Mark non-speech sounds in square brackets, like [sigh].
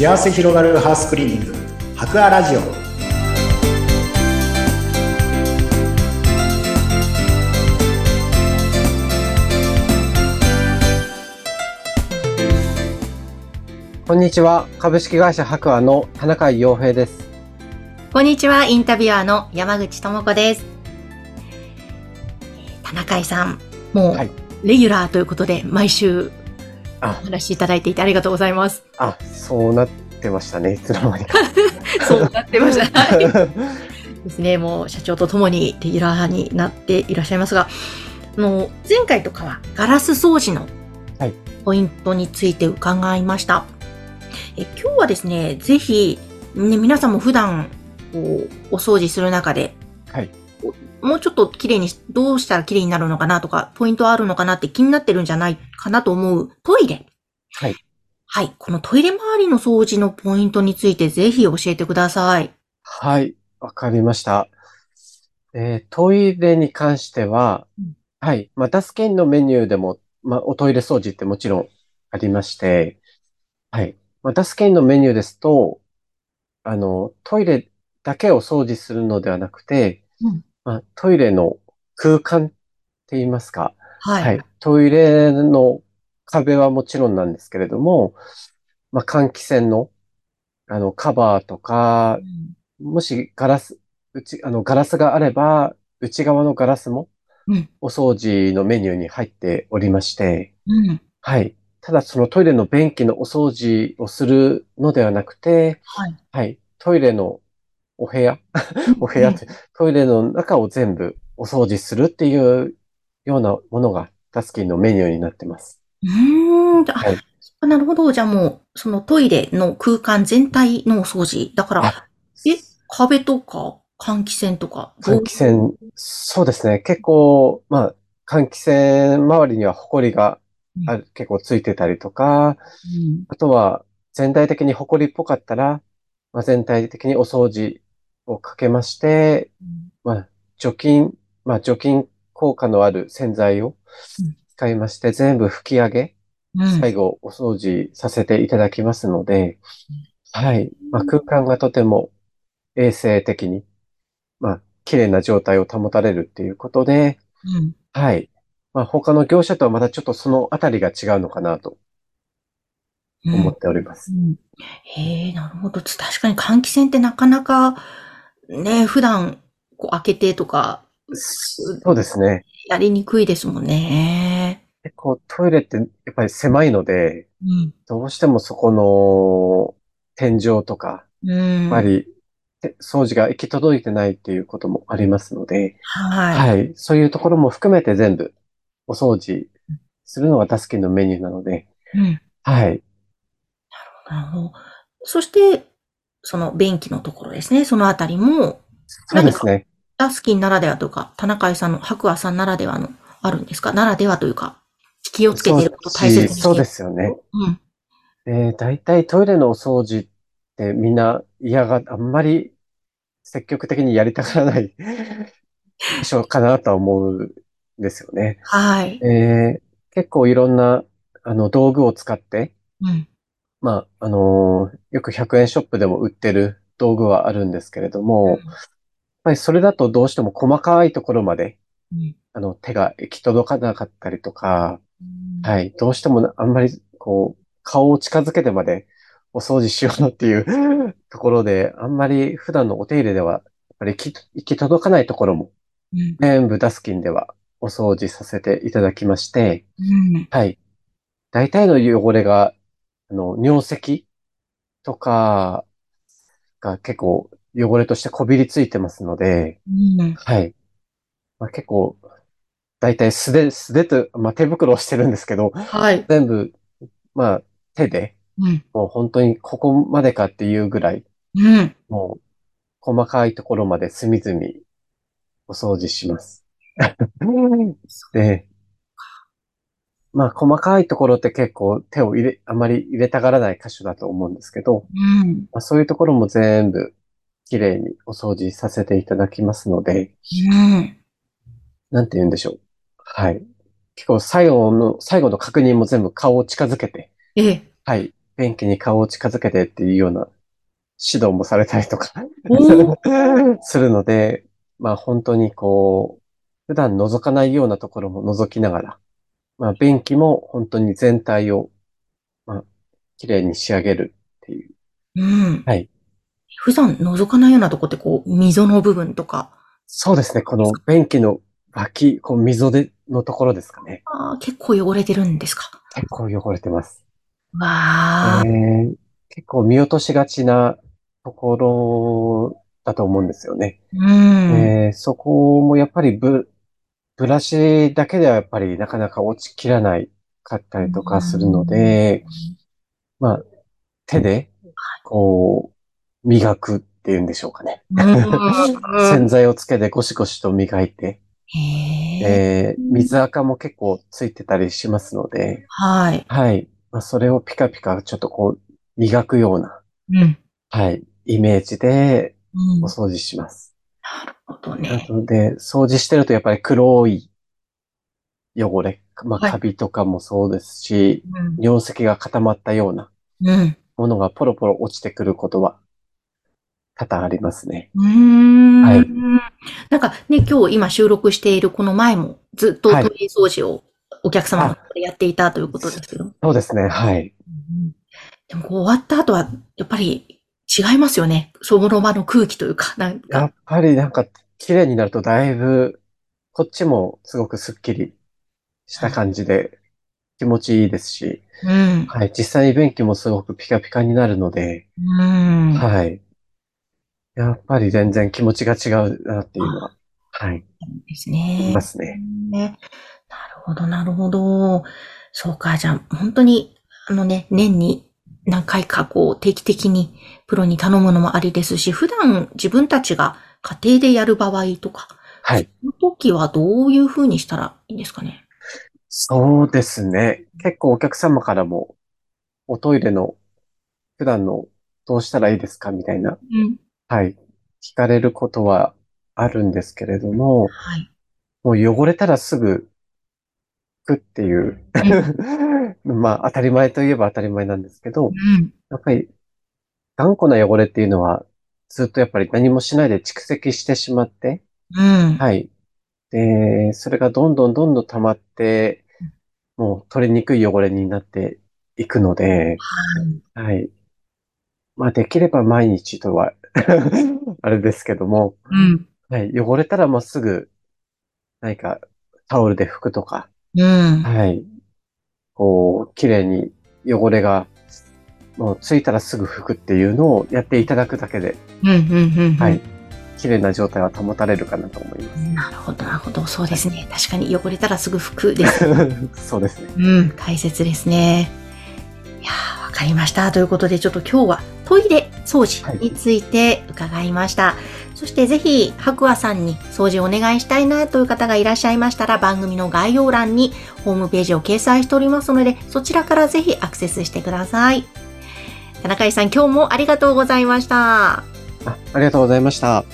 幸せ広がるハウスクリーニング博アラジオこんにちは。株式会社白亜の田中洋平です。こんにちは、インタビュアーの山口智子です。えー田中井さん、もう、はいレギュラーということで、毎週おあ、話しいただいていてありがとうございます。あ、そうなってましたね。いつの間にか。[laughs] そうなってました。[laughs] はいですね、もう社長と共にレギュラーになっていらっしゃいますが、あの、前回とかはガラス掃除のはいポイントについて伺いました。え今日はですね、ぜひ、ね、皆さんも普段こうお掃除する中で、はい。もうちょっと綺麗にし、どうしたら綺麗になるのかなとか、ポイントあるのかなって気になってるんじゃないかなと思うトイレ。はい。はい。このトイレ周りの掃除のポイントについてぜひ教えてください。はい。わかりました。えートイレに関してはうん、はい。まあ、ダスキンのメニューでも、まあ、おトイレ掃除ってもちろんありまして、はい。まあ、ダスキンのメニューですと、あの、トイレだけを掃除するのではなくて、うんまあ、トイレの空間って言いますか、はい。はい。トイレの壁はもちろんなんですけれども、まあ、換気扇の、あの、カバーとかう、んもしガラス、うち、あの、ガラスがあれば、内側のガラスもうん、お掃除のメニューに入っておりまして、うん。はい。ただ、そのトイレの便器のお掃除をするのではなくて、はい。はい。トイレのお部屋、[laughs] お部屋って、トイレの中を全部お掃除するっていうようなものがダスキンのメニューになってます。うーん。あ、はいなるほど。じゃあもう、そのトイレの空間全体のお掃除。だから、あえ、壁とか、換気扇とか。換気扇、そうですね。結構、まあ、換気扇周りには埃がある結構ついてたりとか、うんあとは全体的に埃っぽかったら、まあ、全体的にお掃除をかけまして、まあ、除菌、まあ、除菌効果のある洗剤をうん使いまして、全部拭き上げ、うん。最後お掃除させていただきますので、はい。まあ、空間がとても衛生的に、まあ、綺麗な状態を保たれるっていうことで、うん。はい。まあ、他の業者とはまたちょっとそのあたりが違うのかなとうん思っております。うんへえ、なるほど。つ確かに換気扇ってなかなか、ね、普段、こう開けてとか、そうですね。やりにくいですもんね。結構トイレってやっぱり狭いので、うん。どうしてもそこの天井とか、うん。やっぱりて掃除が行き届いてないっていうこともありますので、はい。はい。そういうところも含めて全部お掃除するのがダスキンのメニューなので、うん。はい。なるほど。そして、その便器のところですね。そのあたりも、そうですね。ダスキンならではとか、田中井さんの、白亜さんならではの、あるんですか？ならではというか、気をつけていること、大切にしているそうですよね。うん。えー、大体トイレのお掃除ってみんな嫌が、あんまり積極的にやりたがらない [laughs] 場所かなとは思うんですよね。はい。えー、結構いろんなあの道具を使って、うん。まあ、あのーよく100円ショップでも売ってる道具はあるんですけれども、やっぱりそれだとどうしても細かいところまで、うんあの、手が行き届かなかったりとか、うんはい。どうしてもあんまり、こう、顔を近づけてまでお掃除しようっていう [laughs] ところで、あんまり普段のお手入れでは、やっぱり行き行き届かないところも、うん。全部ダスキンではお掃除させていただきまして、うん。はい。大体の汚れが、あの、尿石とかが結構汚れとしてこびりついてますので、うん。はい。まあ、結構、大体素手、素手と、まあ、手袋をしてるんですけど、はい。全部、まあ、手で、うん。もう本当にここまでかっていうぐらい、うん。もう、細かいところまで隅々お掃除します。[laughs] で、まあ、細かいところって結構手を入れ、あまり入れたがらない箇所だと思うんですけど、うん。まあ、そういうところも全部綺麗にお掃除させていただきますので、うん。なんて言うんでしょう。はい。結構最後の、最後の確認も全部顔を近づけて、ええ。はい。便器に顔を近づけてっていうような指導もされたりとかお [laughs] するので、まあ本当にこう、普段覗かないようなところも覗きながら、まあ便器も本当に全体を、まあ、綺麗に仕上げるっていう。うん。はい。普段覗かないようなとこってこう、溝の部分とか、そうですね。この便器の脇、こう溝でのところですかね。あー結構汚れてるんですか？結構汚れてます。わー。えー結構見落としがちなところだと思うんですよね。うん。えーそこもやっぱりブ、ブラシだけではやっぱりなかなか落ちきらないかったりとかするので、まあ、手で、こう、磨くっていうんでしょうかね。うん洗剤をつけてゴシゴシと磨いて、えー水垢も結構ついてたりしますので、はい。はい。まあ、それをピカピカちょっとこう、磨くような、うん。はい、イメージでうんお掃除します。どなね。ので、掃除してるとやっぱり黒い汚れ、まあ、はいカビとかもそうですし、うん。尿石が固まったようなうん。ものがポロポロ落ちてくることは多々ありますね。うーん。はいなんかね、今日今収録しているこの前もずっとはいトイレ掃除をお客様でやっていたということですけど。そうですね、はい。でもこう終わった後は、やっぱり違いますよね。その場の空気というか、なんか。やっぱりなんか綺麗になるとだいぶ、こっちもすごくスッキリした感じで気持ちいいですし、うん。はい、実際に便器もすごくピカピカになるので、うん。はい。やっぱり全然気持ちが違うなっていうのは、はい、ですいねま。すね。ね。なるほど、なるほど。そうか、じゃあ、本当に、あのね、年に何回かこう、定期的にプロに頼むのもありですし、普段自分たちが家庭でやる場合とか、はい。その時はどういう風にしたらいいんですかね？そうですね。結構お客様からも、おトイレの普段のどうしたらいいですかみたいな、うん。はい、聞かれることはあるんですけれども、はい。もう汚れたらすぐ拭くっていう、[laughs] まあ当たり前といえば当たり前なんですけど、うん。やっぱり頑固な汚れっていうのはずっとやっぱり何もしないで蓄積してしまって、うん。はい。で、それがどんどんどんどん溜まって、もう取りにくい汚れになっていくので、はい。まあできれば毎日とは [laughs] あれですけども、うん。はい。汚れたらもうすぐ何かタオルで拭くとか、うん。はい。こう、綺麗に汚れがもうついたらすぐ拭くっていうのをやっていただくだけで、うん。うん。うん。はい。綺麗な状態は保たれるかなと思います。なるほど、なるほど。そうですね。確かに汚れたらすぐ拭くです。[laughs] そうですね。うん、大切ですね。いやー、わかりました。ということで、ちょっと今日はトイレ掃除について伺いました。そしてぜひ、白亜さんに掃除をお願いしたいなという方がいらっしゃいましたら、番組の概要欄にホームページを掲載しておりますので、そちらからぜひアクセスしてください。田中井さん、今日もありがとうございました。あありがとうございました。